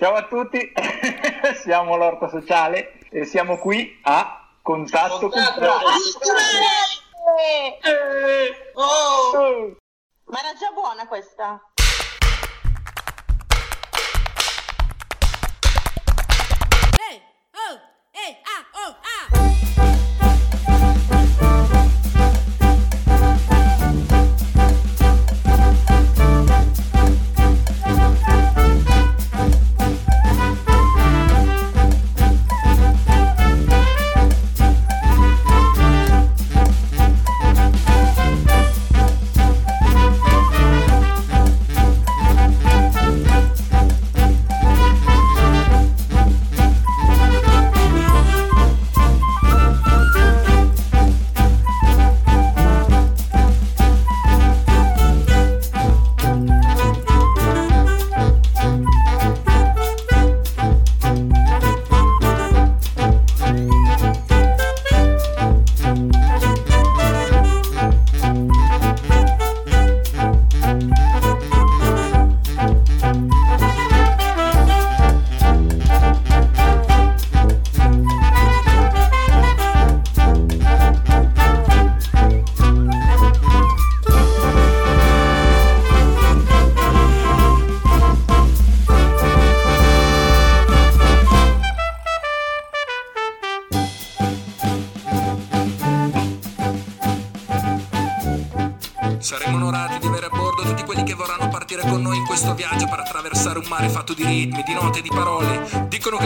Ciao a tutti, siamo l'Orto Sociale e siamo qui a Contatto, Contatto Culturale. Eh, oh. Ma era già buona questa? Ehi, oh, ehi, ah, oh, ah!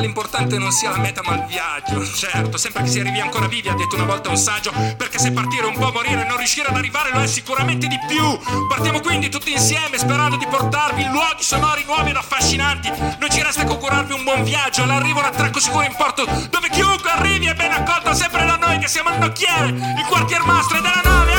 L'importante non sia la meta ma il viaggio. Certo, sempre che si arrivi ancora vivi, ha detto una volta un saggio, perché se partire un po' morire e non riuscire ad arrivare lo è sicuramente di più. Partiamo quindi tutti insieme sperando di portarvi in luoghi sonori nuovi ed affascinanti. Non ci resta che augurarvi un buon viaggio, all'arrivo un attracco sicuro in porto, dove chiunque arrivi è ben accolto sempre da noi che siamo il nocchiere, il quartier mastro e della nave,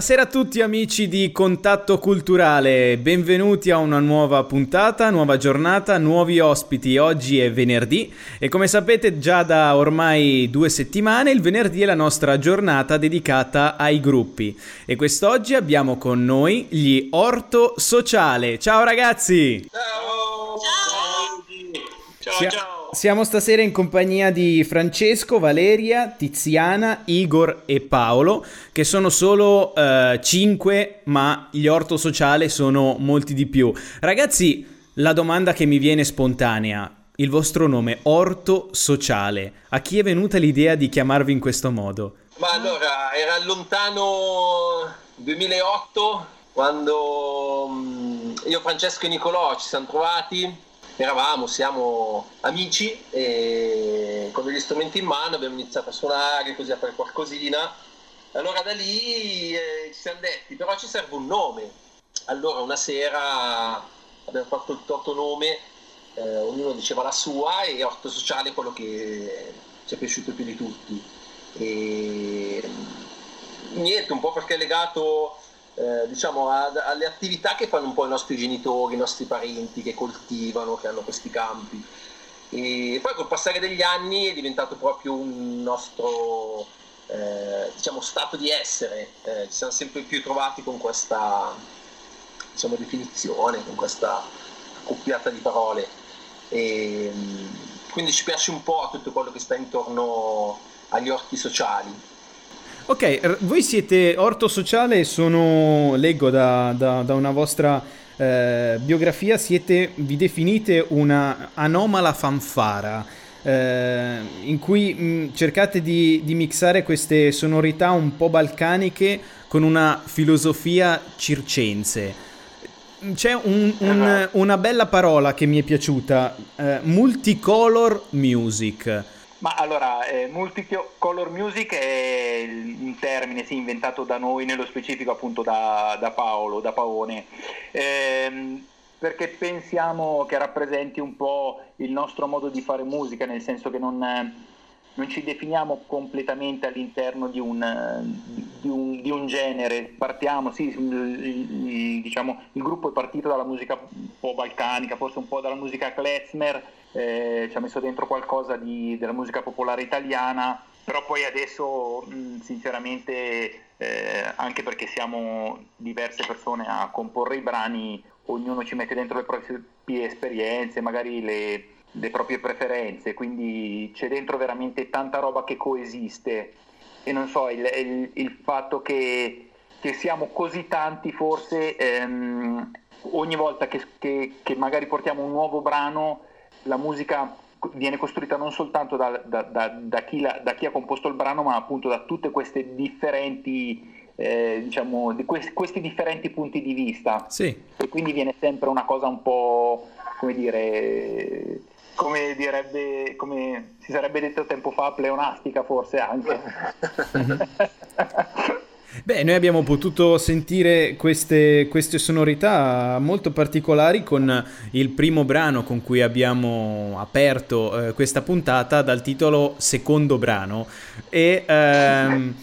Buonasera a tutti amici di Contatto Culturale, benvenuti a una nuova puntata, nuova giornata, nuovi ospiti. Oggi è venerdì e come sapete già da ormai due settimane il venerdì è la nostra giornata dedicata ai gruppi e quest'oggi abbiamo con noi gli Orto Sociale. Ciao ragazzi! Ciao! Ciao! Sia- ciao. Siamo stasera in compagnia di Francesco, Valeria, Tiziana, Igor e Paolo, che sono solo 5, ma gli orto sociale sono molti di più. Ragazzi, la domanda che mi viene spontanea, il vostro nome, orto sociale, a chi è venuta l'idea di chiamarvi in questo modo? Ma allora, era lontano 2008 quando mm, io, Francesco e Nicolò ci siamo trovati, eravamo, siamo amici e con degli strumenti in mano abbiamo iniziato a suonare, così a fare qualcosina. Allora da lì eh, ci siamo detti, però ci serve un nome. Allora una sera abbiamo fatto il toto nome, eh, ognuno diceva la sua e Orto Sociale è quello che ci è piaciuto più di tutti. E niente, un po' perché è legato eh, diciamo ad- alle attività che fanno un po' i nostri genitori, i nostri parenti che coltivano, che hanno questi campi. E poi col passare degli anni è diventato proprio un nostro eh, diciamo, stato di essere, Eh, ci siamo sempre più trovati con questa diciamo, definizione, con questa accoppiata di parole. E, mm, quindi ci piace un po' tutto quello che sta intorno agli orti sociali. Ok, voi siete Orto Sociale, sono, leggo da, da- da una vostra eh, biografia, siete, vi definite una anomala fanfara, eh, in cui mh, cercate di, di mixare queste sonorità un po' balcaniche con una filosofia circense. C'è un- un- Esatto. una bella parola che mi è piaciuta, eh, multicolor music. Ma allora, eh, multicolor music è un termine sì, inventato da noi, nello specifico appunto da, da Paolo, da Paone, Ehm, perché pensiamo che rappresenti un po' il nostro modo di fare musica, nel senso che non, non ci definiamo completamente all'interno di un, di un- di un genere, partiamo, sì, diciamo, il gruppo è partito dalla musica un po' balcanica, forse un po' dalla musica klezmer, eh, ci ha messo dentro qualcosa di- della musica popolare italiana, però poi adesso mh, sinceramente, eh, anche perché siamo diverse persone a comporre i brani, ognuno ci mette dentro le proprie esperienze, magari le, le proprie preferenze, quindi c'è dentro veramente tanta roba che coesiste e non so, il, il- il fatto che, che siamo così tanti forse ehm, ogni volta che, che- che magari portiamo un nuovo brano la musica viene costruita non soltanto da, da- da- da chi, la- da chi ha composto il brano ma appunto da tutte queste differenti eh, diciamo di questi, questi differenti punti di vista Sì. e quindi viene sempre una cosa un po' come dire come direbbe come si sarebbe detto tempo fa pleonastica forse anche Beh, noi abbiamo potuto sentire queste, queste sonorità molto particolari con il primo brano con cui abbiamo aperto eh, questa puntata dal titolo Secondo brano. E, ehm,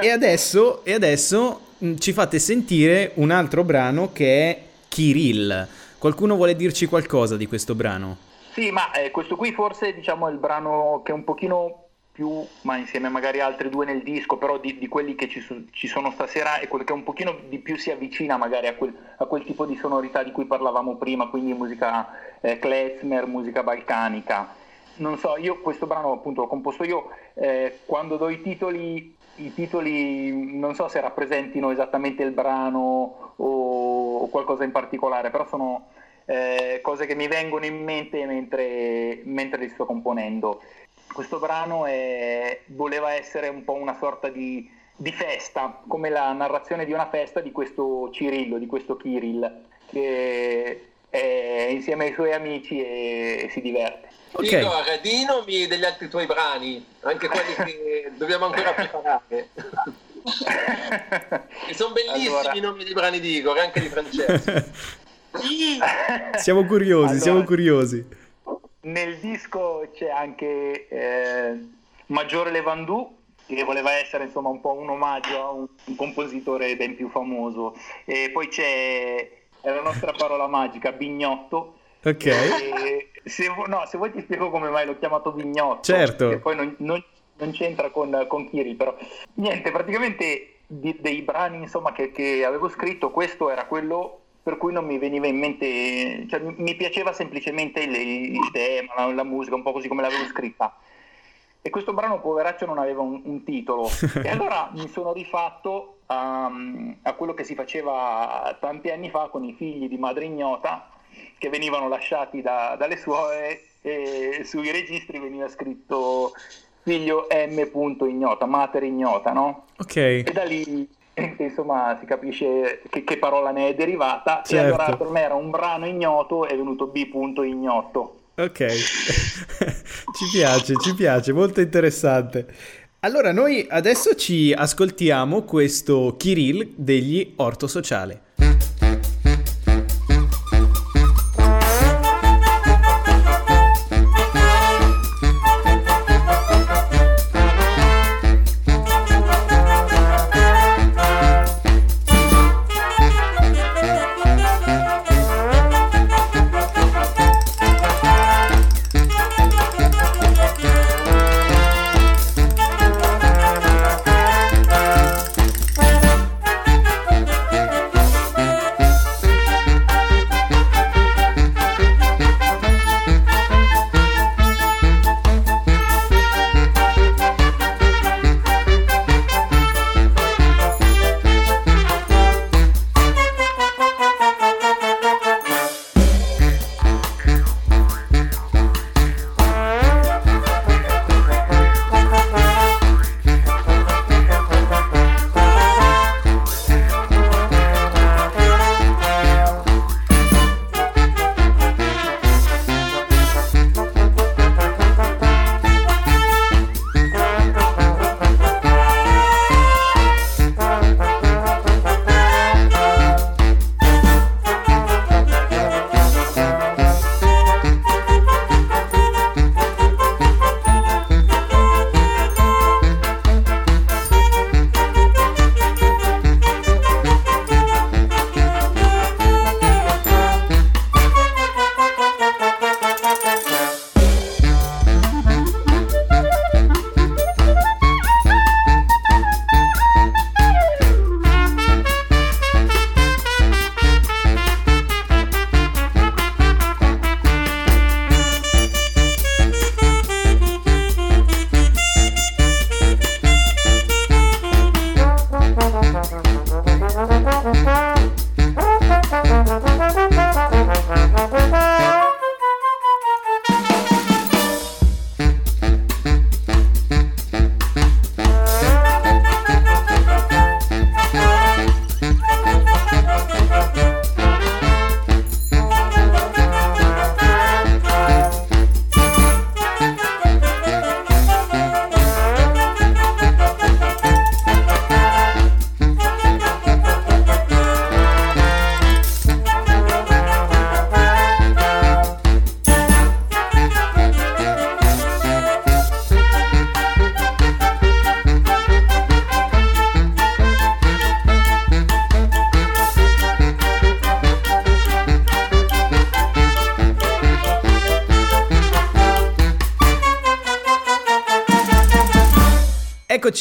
e adesso, e adesso mh, ci fate sentire un altro brano che è Kirill. Qualcuno vuole dirci qualcosa di questo brano? Sì, ma eh, questo qui forse diciamo è il brano che è un pochino più, ma insieme magari altri due nel disco, però di, di quelli che ci, so- ci sono stasera è quello che un pochino di più si avvicina magari a quel, a quel tipo di sonorità di cui parlavamo prima, quindi musica eh, klezmer, musica balcanica. Non so, io questo brano appunto l'ho composto io, eh, quando do i titoli, i titoli non so se rappresentino esattamente il brano o, o qualcosa in particolare, però sono eh, cose che mi vengono in mente mentre, mentre li sto componendo. Questo brano è- voleva essere un po' una sorta di, di festa, come la narrazione di una festa di questo Cirillo, di questo Kirill, che è insieme ai suoi amici e, e si diverte. Ok. Igor, di nomi degli altri tuoi brani, anche quelli che dobbiamo ancora preparare. E sono bellissimi Allora- i nomi dei brani di Igor, anche di Francesco. Siamo curiosi, Allora- siamo curiosi. Nel disco c'è anche eh, Maggiore Levandù, che voleva essere insomma un po' un omaggio a un, un compositore ben più famoso. E poi c'è la nostra parola magica, Bignotto. Ok. E se, no, se vuoi ti spiego come mai l'ho chiamato Bignotto. Certo. Che poi non, non- non c'entra con, con Kirill, però. Niente, praticamente di- dei brani insomma, che, che avevo scritto, questo era quello per cui non mi veniva in mente, cioè mi, piaceva semplicemente il, il tema, la, la musica, un po' così come l'avevo scritta. E questo brano, poveraccio, non aveva un, un titolo. E allora mi sono rifatto a, a quello che si faceva tanti anni fa con i figli di madre ignota che venivano lasciati da- dalle suore e sui registri veniva scritto figlio M. ignota, mater ignota, no? Ok. E da lì eh, insomma si capisce che, che parola ne è derivata Certo. e allora per me era un brano ignoto è venuto B. ignoto. Ok, ci piace, ci piace, molto interessante. Allora, noi adesso ci ascoltiamo questo Kirill degli Orto Sociale.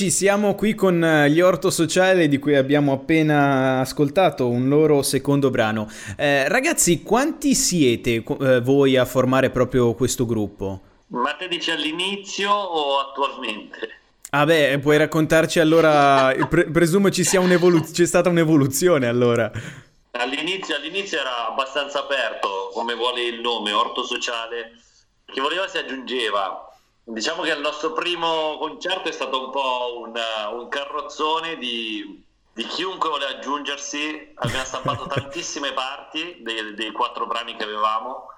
Eccoci, siamo qui con eh, gli Orto Sociale di cui abbiamo appena ascoltato un loro secondo brano. Eh, ragazzi, quanti siete eh, voi a formare proprio questo gruppo? Ma te dici all'inizio o attualmente? Ah beh, puoi raccontarci allora, pre- presumo ci sia un'evoluzione, c'è stata un'evoluzione allora. All'inizio, all'inizio era abbastanza aperto, come vuole il nome, Orto Sociale. Chi voleva si aggiungeva. Diciamo che il nostro primo concerto è stato un po' un, un carrozzone di, di chiunque voleva aggiungersi. Abbiamo stampato tantissime parti dei, dei quattro brani che avevamo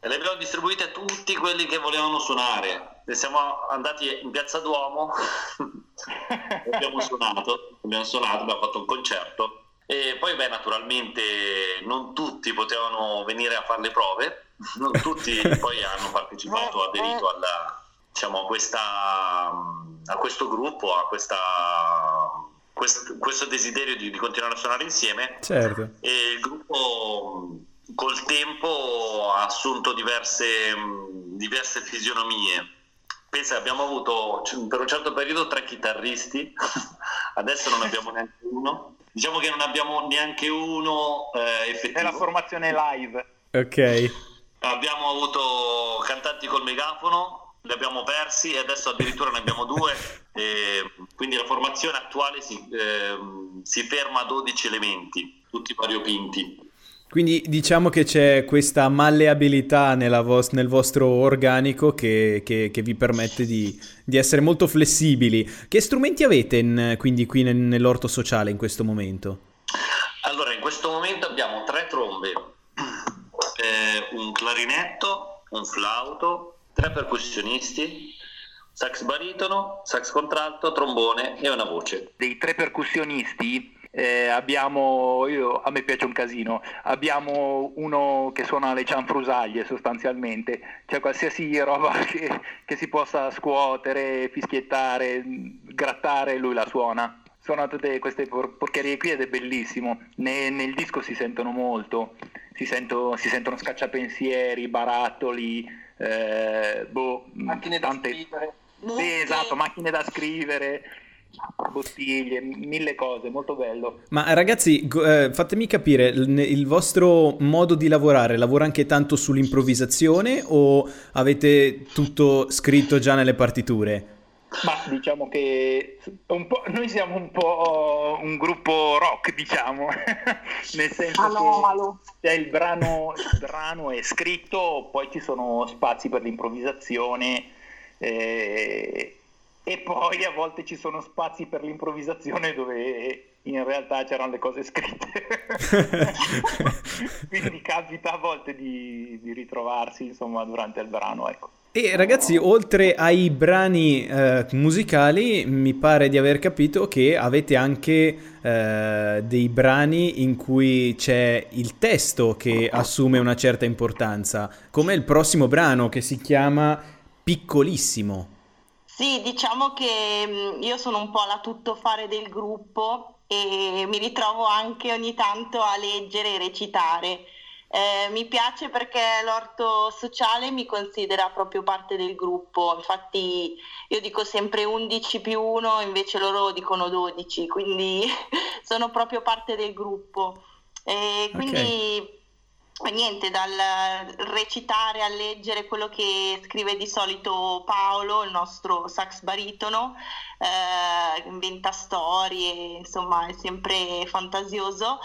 e le abbiamo distribuite a tutti quelli che volevano suonare. E siamo andati in piazza Duomo, abbiamo suonato, abbiamo suonato, abbiamo fatto un concerto e poi beh naturalmente non tutti potevano venire a fare le prove, non tutti poi hanno partecipato, aderito alla, diciamo, a, questa, a questo gruppo, a questa, questo, questo desiderio di, di continuare a suonare insieme. Certo. E il gruppo col tempo ha assunto diverse, diverse fisionomie. Pensa, abbiamo avuto per un certo periodo tre chitarristi, adesso non abbiamo neanche uno. Diciamo che non abbiamo neanche uno eh, effettivo. È la formazione live. Ok. Abbiamo avuto cantanti col megafono, li abbiamo persi e adesso addirittura ne abbiamo due. Quindi la formazione attuale si, eh, si ferma a 12 elementi, tutti variopinti. Quindi diciamo che c'è questa malleabilità vos- nel vostro organico che, che, che vi permette di, di, essere molto flessibili. Che strumenti avete in, quindi qui nel, nell'orto sociale in questo momento? Allora, in questo momento abbiamo tre trombe, eh, un clarinetto, un flauto, tre percussionisti, sax baritono, sax contralto, trombone e una voce. Dei tre percussionisti eh, abbiamo, io, a me piace un casino, abbiamo uno che suona le cianfrusaglie sostanzialmente, cioè qualsiasi roba che, che si possa scuotere, fischiettare, grattare, lui la suona. Suona tutte queste por- porcherie qui ed è bellissimo, ne, nel disco si sentono molto, si, sento, si sentono scacciapensieri, barattoli, eh, boh, Macchine tante... da scrivere. Sì, esatto, macchine da scrivere bottiglie, mille cose, molto bello. Ma ragazzi, eh, fatemi capire, il, il, vostro modo di lavorare lavora anche tanto sull'improvvisazione o avete tutto scritto già nelle partiture? Ma diciamo che noi siamo un po' un gruppo rock, diciamo, nel senso Anomalo. che il brano, il brano è scritto, poi ci sono spazi per l'improvvisazione. Eh, e poi a volte ci sono spazi per l'improvvisazione dove in realtà c'erano le cose scritte. Quindi capita a volte di, di, ritrovarsi insomma durante il brano, ecco. E ragazzi, oltre ai brani eh, musicali, mi pare di aver capito che avete anche eh, dei brani in cui c'è il testo che assume una certa importanza, come il prossimo brano che si chiama Piccolissimo. Sì, diciamo che mm, io sono un po' la tuttofare del gruppo e mi ritrovo anche ogni tanto a leggere e recitare. Eh, mi piace perché l'orto sociale mi considera proprio parte del gruppo, infatti io dico sempre 11 più 1, invece loro dicono 12, quindi sono proprio parte del gruppo. E quindi okay niente, dal recitare a leggere quello che scrive di solito Paolo, il nostro sax baritono, eh, inventa storie, insomma è sempre fantasioso,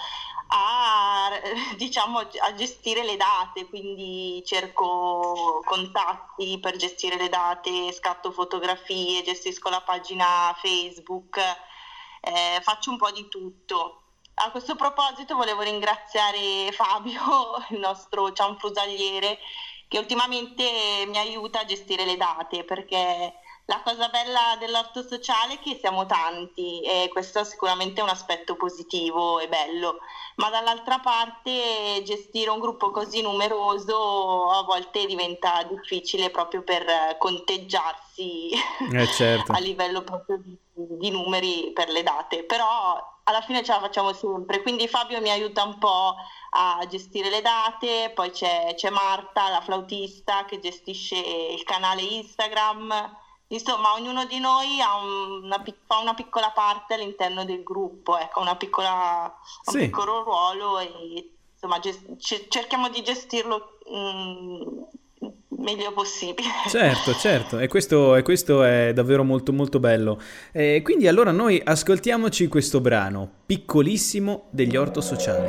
a, diciamo, a gestire le date, quindi cerco contatti per gestire le date, scatto fotografie, gestisco la pagina Facebook, eh, faccio un po' di tutto. A questo proposito volevo ringraziare Fabio, il nostro cianfrusagliere, che ultimamente mi aiuta a gestire le date perché la cosa bella dell'orto sociale è che siamo tanti e questo sicuramente è un aspetto positivo e bello, ma dall'altra parte gestire un gruppo così numeroso a volte diventa difficile proprio per conteggiarsi eh certo. a livello proprio di, di numeri per le date, però alla fine ce la facciamo sempre, quindi Fabio mi aiuta un po' a gestire le date, poi c'è, c'è Marta, la flautista, che gestisce il canale Instagram, insomma, ognuno di noi ha una, fa una piccola parte all'interno del gruppo, ecco, una piccola, un Sì. piccolo ruolo e insomma gest- ce- cerchiamo di gestirlo mm, meglio possibile. Certo, certo, e questo, e questo è davvero molto molto bello. E quindi allora noi ascoltiamoci questo brano, piccolissimo, degli Orto Sociali.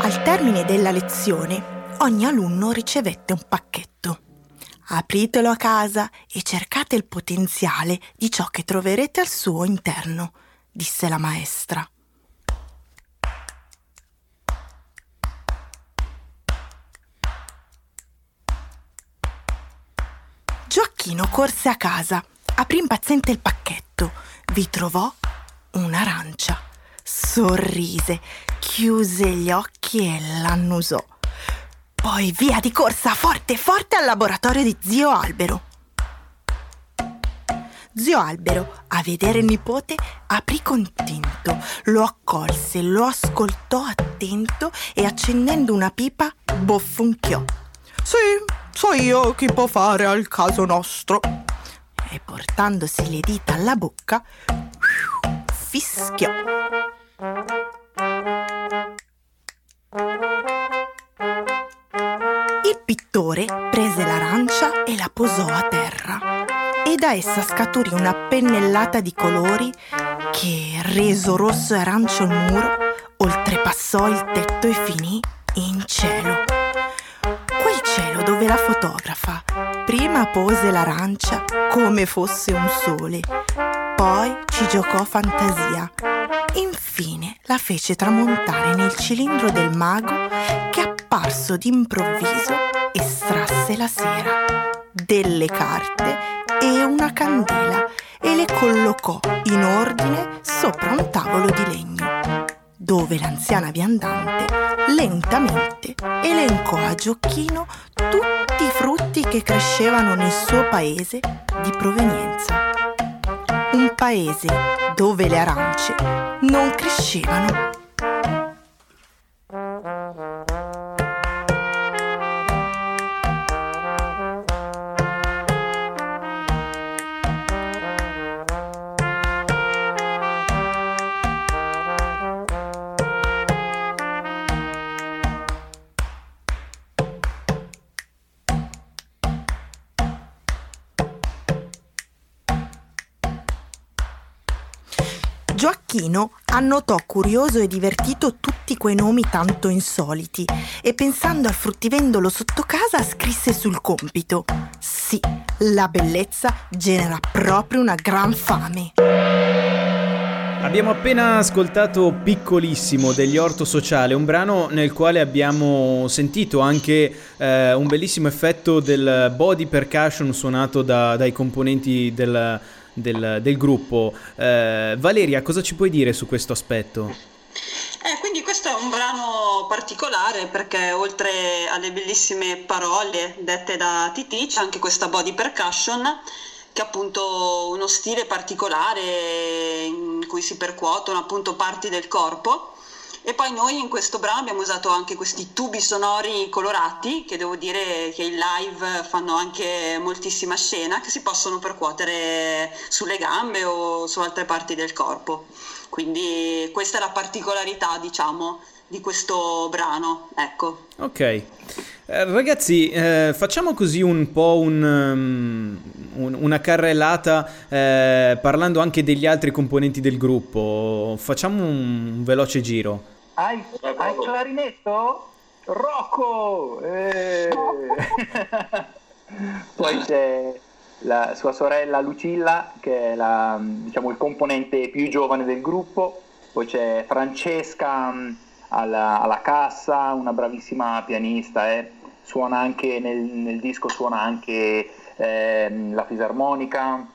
Al termine della lezione, ogni alunno ricevette un pacchetto. Apritelo a casa e cercate il potenziale di ciò che troverete al suo interno, disse la maestra. Gioacchino corse a casa, aprì impaziente il pacchetto, vi trovò un'arancia. Sorrise, chiuse gli occhi e l'annusò. Poi via di corsa forte forte al laboratorio di zio Albero. Zio Albero, a vedere il nipote, aprì contento, lo accolse, lo ascoltò attento e accendendo una pipa bofonchiò. Sì, so io chi può fare al caso nostro. E portandosi le dita alla bocca, fischiò. Il pittore prese l'arancia e la posò a terra e da essa scaturì una pennellata di colori che, reso rosso e arancio il muro, oltrepassò il tetto e finì in cielo. Cielo dove la fotografa prima pose l'arancia come fosse un sole, poi ci giocò fantasia. Infine la fece tramontare nel cilindro del mago che apparso d'improvviso estrasse la sera, delle carte e una candela e le collocò in ordine sopra un tavolo di legno, dove l'anziana viandante lentamente elencò a Gioacchino tutti i frutti che crescevano nel suo paese di provenienza. Un paese dove le arance non crescevano. Gioacchino annotò curioso e divertito tutti quei nomi tanto insoliti e pensando al fruttivendolo sotto casa scrisse sul compito Sì, la bellezza genera proprio una gran fame. Abbiamo appena ascoltato Piccolissimo degli Orto Sociale, un brano nel quale abbiamo sentito anche eh, un bellissimo effetto del body percussion suonato da- dai componenti del, del- del gruppo. Eh, Valeria, cosa ci puoi dire su questo aspetto? Eh, quindi questo è un brano particolare perché oltre alle bellissime parole dette da Titi c'è anche questa body percussion che è appunto uno stile particolare in cui si percuotono appunto parti del corpo e poi noi in questo brano abbiamo usato anche questi tubi sonori colorati che devo dire che in live fanno anche moltissima scena che si possono percuotere sulle gambe o su altre parti del corpo. Quindi questa è la particolarità, diciamo, di questo brano, ecco. Ok. Eh, ragazzi, eh, facciamo così un po' un, um, un- una carrellata eh, parlando anche degli altri componenti del gruppo. Facciamo un veloce giro. Hai, hai clarinetto? Rocco! Eh. Poi c'è la sua sorella Lucilla, che è la, diciamo, il componente più giovane del gruppo. Poi c'è Francesca mh, alla, alla cassa, una bravissima pianista. eh. Suona anche nel, nel disco, suona anche ehm, la fisarmonica.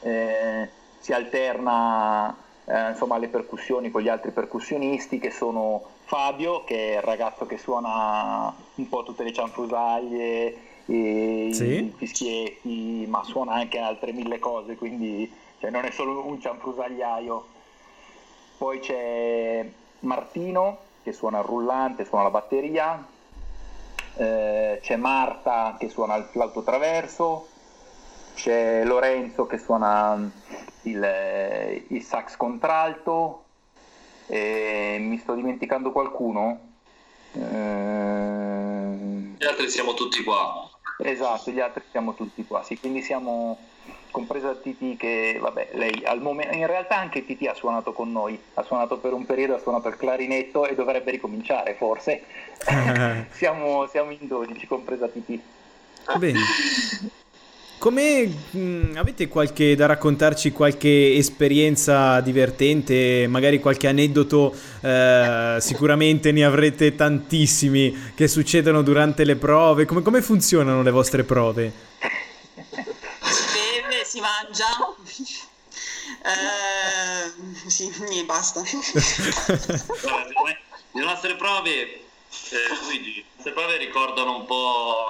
eh, si alterna eh, insomma le percussioni con gli altri percussionisti che sono Fabio che è il ragazzo che suona un po' tutte le cianfrusaglie e Sì. i fischietti ma suona anche altre mille cose quindi cioè, non è solo un cianfrusagliaio. Poi c'è Martino che suona il rullante suona la batteria. Eh, c'è Marta che suona il flauto traverso, c'è Lorenzo che suona il, il sax contralto, e mi sto dimenticando qualcuno? Eh, Gli altri siamo tutti qua. Esatto, gli altri siamo tutti qua, sì, quindi siamo compresa Titi che, vabbè, lei al momento, in realtà anche Titi ha suonato con noi, ha suonato per un periodo, ha suonato il clarinetto e dovrebbe ricominciare forse. siamo, siamo in 12, compresa Titi. Bene. Come mh, avete qualche da raccontarci qualche esperienza divertente, magari qualche aneddoto? eh, sicuramente ne avrete tantissimi che succedono durante le prove. Come, come funzionano le vostre prove? Si beve, si mangia. Eh, sì, niente, basta. Le nostre prove, eh, Luigi, nostre prove ricordano un po'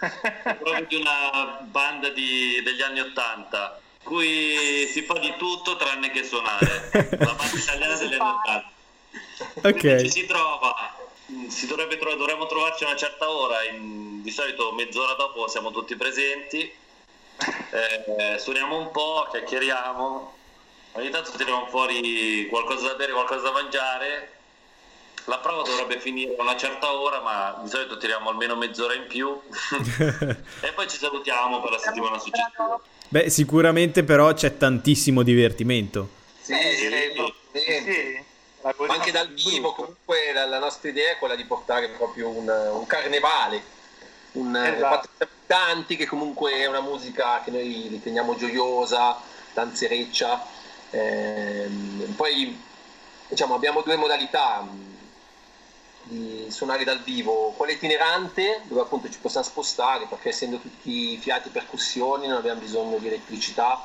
le prove di una banda di- degli anni Ottanta, cui si fa di tutto tranne che suonare. La banda italiana degli anni Ottanta. Quindi ci si trova, si dovrebbe tro- dovremmo trovarci a una certa ora, in- di solito mezz'ora dopo siamo tutti presenti, eh, suoniamo un po', chiacchieriamo, ogni tanto tiriamo fuori qualcosa da bere, qualcosa da mangiare. La prova dovrebbe finire a una certa ora, ma di solito tiriamo almeno mezz'ora in più e poi ci salutiamo per la settimana successiva. Beh, sicuramente però c'è tantissimo divertimento. Sì, Eh, direi sì, sì. Ma anche dal vivo, comunque la, la nostra idea è quella di portare proprio un, un carnevale, un Esatto. abitanti che comunque è una musica che noi riteniamo gioiosa, danzereccia. Ehm, poi diciamo abbiamo due modalità di suonare dal vivo, quella itinerante dove appunto ci possiamo spostare perché essendo tutti fiati percussioni non abbiamo bisogno di elettricità,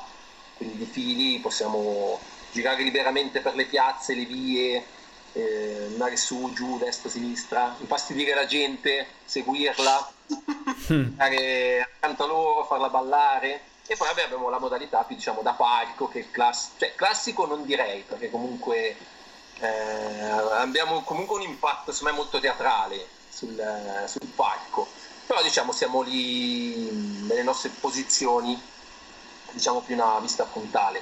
quindi di fili possiamo girare liberamente per le piazze, le vie, eh, andare su, giù, destra, sinistra, infastidire la gente, seguirla, andare accanto a loro, farla ballare. E poi abbiamo la modalità più diciamo da palco, che è class- cioè, classico non direi, perché comunque eh, abbiamo comunque un impatto secondo me molto teatrale sul, sul palco. Però diciamo siamo lì nelle nostre posizioni, diciamo più una vista frontale.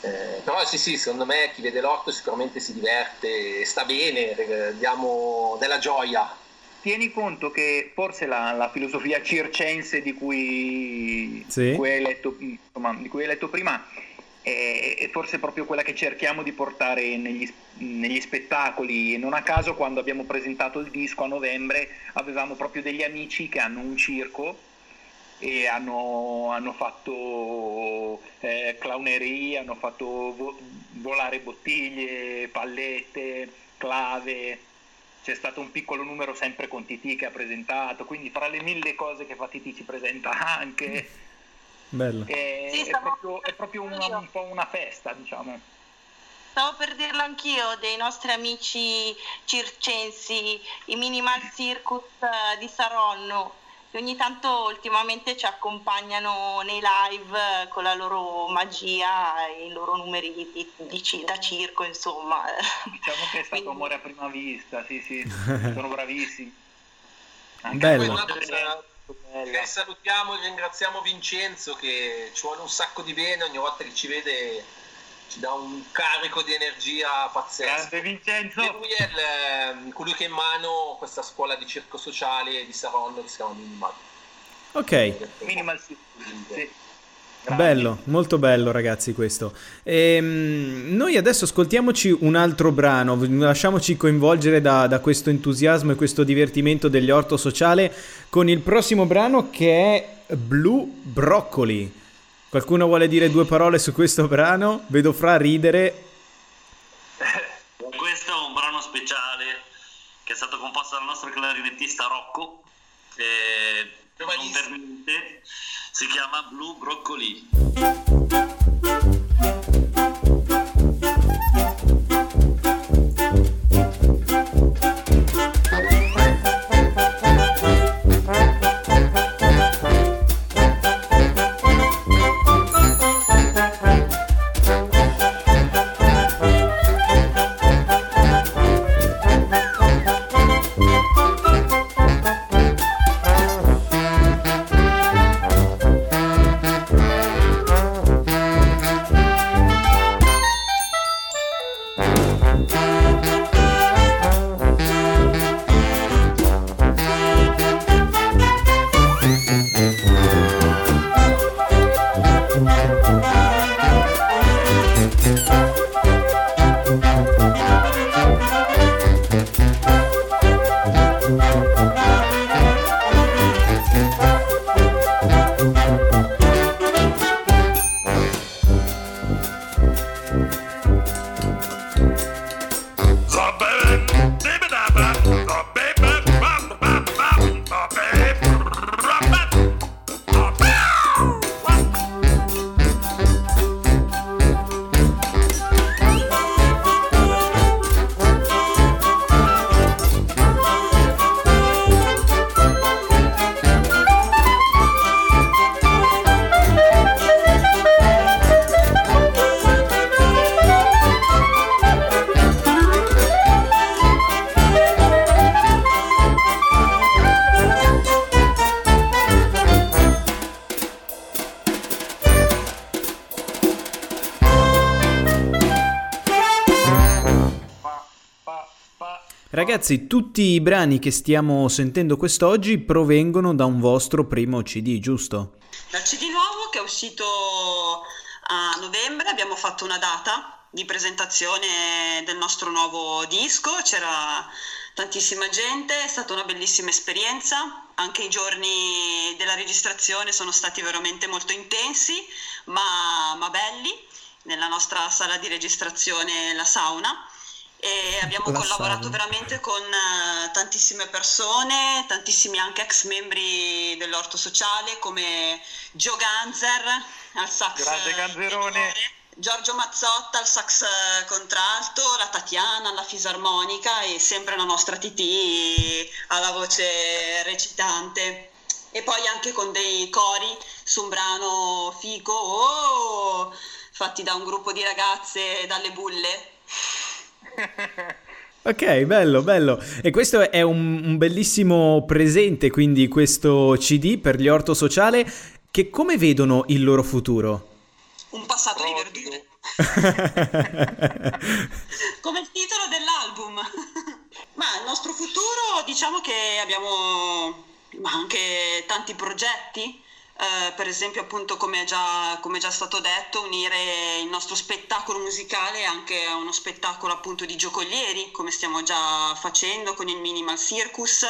Eh, però sì, sì, secondo me chi vede l'orto sicuramente si diverte, sta bene, diamo della gioia. Tieni conto che forse la, la filosofia circense di cui, Sì. di cui hai letto, insomma, di cui hai letto prima è, forse proprio quella che cerchiamo di portare negli, negli spettacoli. Non a caso quando abbiamo presentato il disco a novembre avevamo proprio degli amici che hanno un circo e hanno, hanno fatto eh, clownerie, hanno fatto vo- volare bottiglie, pallette, clave. C'è stato un piccolo numero sempre con Titi che ha presentato, quindi tra le mille cose che fa Titi ci presenta anche. Bello. È, Sì, è proprio, è proprio una- un po' una festa, diciamo. Stavo per dirlo anch'io dei nostri amici circensi, i Minimal Circus eh, di Saronno, che ogni tanto ultimamente ci accompagnano nei live eh, con la loro magia e i loro numeri di, di da circo, insomma. Diciamo che è stato Quindi- amore a prima vista, sì, sì, sono bravissimi. Anche Bello. Poi bella. che salutiamo e ringraziamo Vincenzo che ci vuole un sacco di bene, ogni volta che ci vede ci dà un carico di energia pazzesco. Grande Vincenzo! E lui è il, ehm, colui che ha in mano questa scuola di circo sociale di Saronno che si chiama Minimal. Ok. Minimal Circus, sì. Bello, molto bello ragazzi questo. Ehm, noi adesso ascoltiamoci un altro brano, lasciamoci coinvolgere da, da questo entusiasmo e questo divertimento degli orto sociale con il prossimo brano che è Blue Broccoli. Qualcuno vuole dire due parole su questo brano? Vedo fra ridere. Questo è un brano speciale che è stato composto dal nostro clarinettista Rocco. E non per niente si chiama Blue Broccoli. Ragazzi, tutti i brani che stiamo sentendo quest'oggi provengono da un vostro primo CD, giusto? Dal CD nuovo che è uscito a novembre abbiamo fatto una data di presentazione del nostro nuovo disco, c'era tantissima gente, è stata una bellissima esperienza, anche i giorni della registrazione sono stati veramente molto intensi, ma, ma belli, nella nostra sala di registrazione La Sauna e abbiamo La collaborato veramente con eh, tantissime persone, tantissimi anche ex membri dell'orto sociale come Gio Ganzer al sax Grande eh, Ganzerone. Giorgio Mazzotta al sax eh, contralto, la Tatiana alla fisarmonica e sempre la nostra TT alla voce recitante. E poi anche con dei cori su un brano figo oh, fatti da un gruppo di ragazze dalle bulle. Ok, bello, bello. E questo è un, un bellissimo presente, quindi questo CD per gli orto sociale, che come vedono il loro futuro? Un passato di verdure. come il titolo dell'album. Ma il nostro futuro, diciamo che abbiamo ma anche tanti progetti. Eh, per esempio, appunto, come è, già, come è già stato detto, unire il nostro spettacolo musicale anche a uno spettacolo appunto di giocolieri, come stiamo già facendo con il Minimal Circus,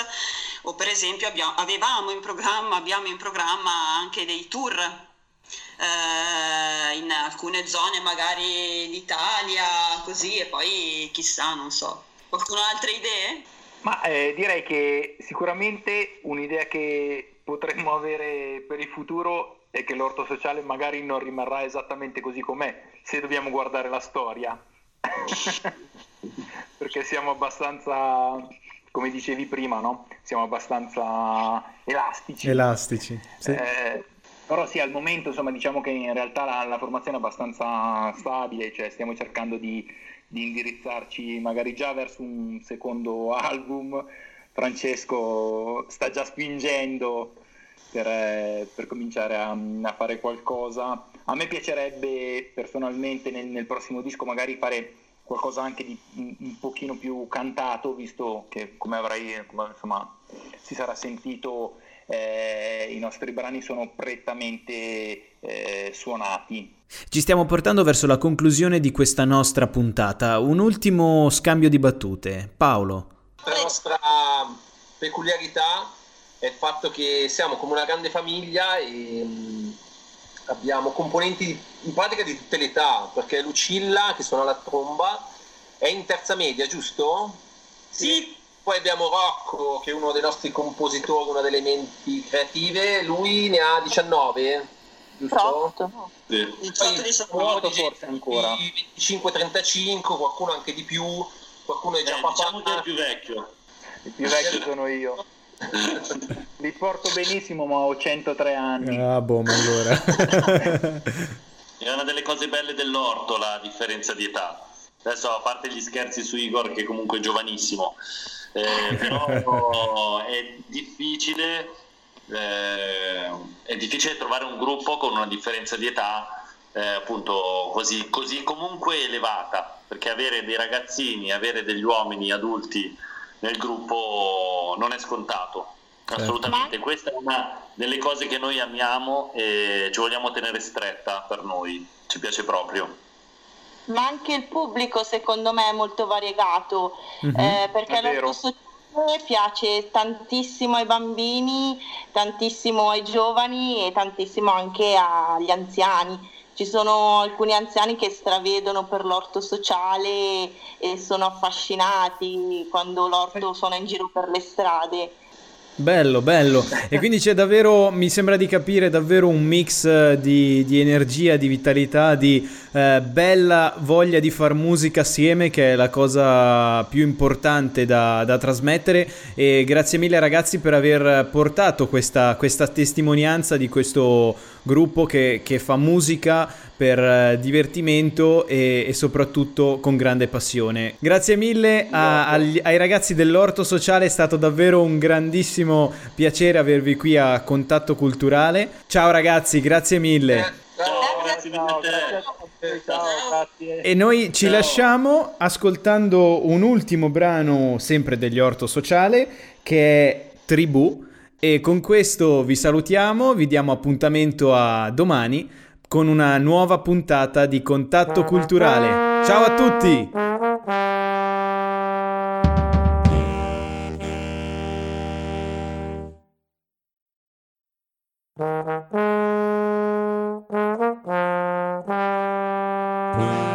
o per esempio abbia- avevamo in programma, abbiamo in programma anche dei tour eh, in alcune zone magari d'Italia, così, e poi chissà, non so. Qualcuno ha altre idee? Ma eh, direi che sicuramente un'idea che potremmo avere per il futuro è che l'orto sociale magari non rimarrà esattamente così com'è, se dobbiamo guardare la storia. Perché siamo abbastanza, come dicevi prima, no? Siamo abbastanza elastici. Elastici. Sì. Eh, però sì, al momento insomma diciamo che in realtà la, la formazione è abbastanza stabile, cioè stiamo cercando di, di indirizzarci magari già verso un secondo album. Francesco sta già spingendo per, eh, per cominciare a, a fare qualcosa. A me piacerebbe personalmente nel, nel prossimo disco magari fare qualcosa anche di un, un pochino più cantato, visto che come avrai, come, insomma, si sarà sentito, eh, i nostri brani sono prettamente eh, suonati. Ci stiamo portando verso la conclusione di questa nostra puntata. Un ultimo scambio di battute. Paolo. La nostra peculiarità è il fatto che siamo come una grande famiglia e mh, abbiamo componenti in pratica di tutte le età, perché Lucilla, che suona la tromba, è in terza media, giusto? Sì. Poi abbiamo Rocco, che è uno dei nostri compositori, una delle menti creative, lui ne ha 19, giusto? Sì. 18 di Vuoto forse ancora. 25-35, qualcuno anche di più, qualcuno è già Eh, papà. diciamo che è il più vecchio. Il più vecchio sono io. Li porto benissimo, ma ho 103 anni. Ah, boh, ma allora. È una delle cose belle dell'orto la differenza di età. Adesso a parte gli scherzi su Igor che comunque è giovanissimo, eh, però è difficile, eh, è difficile trovare un gruppo con una differenza di età eh, appunto così, così comunque elevata, perché avere dei ragazzini, avere degli uomini adulti nel gruppo non è scontato. Assolutamente, questa è una delle cose che noi amiamo e ci vogliamo tenere stretta per noi, ci piace proprio. Ma anche il pubblico secondo me è molto variegato, Mhm. eh, perché l'orto sociale piace tantissimo ai bambini, tantissimo ai giovani e tantissimo anche agli anziani. Ci sono alcuni anziani che stravedono per l'orto sociale e sono affascinati quando l'orto suona in giro per le strade. Bello, bello. E quindi c'è davvero, mi sembra di capire, davvero un mix eh, di, di energia, di vitalità, di eh, bella voglia di far musica assieme, che è la cosa più importante da, da trasmettere. E grazie mille ragazzi per aver portato questa, questa testimonianza di questo gruppo che, che fa musica per eh, divertimento e, e soprattutto con grande passione. Grazie mille a- agli- ai ragazzi dell'Orto Sociale, è stato davvero un grandissimo piacere avervi qui a Contatto Culturale. Ciao ragazzi, grazie mille. Ciao, grazie mille a Ciao, grazie ciao, grazie. E noi ci lasciamo ascoltando un ultimo brano sempre degli Orto Sociale che è Tribù e con questo vi salutiamo, vi diamo appuntamento a domani con una nuova puntata di Contatto Culturale. Ciao a tutti! Yeah.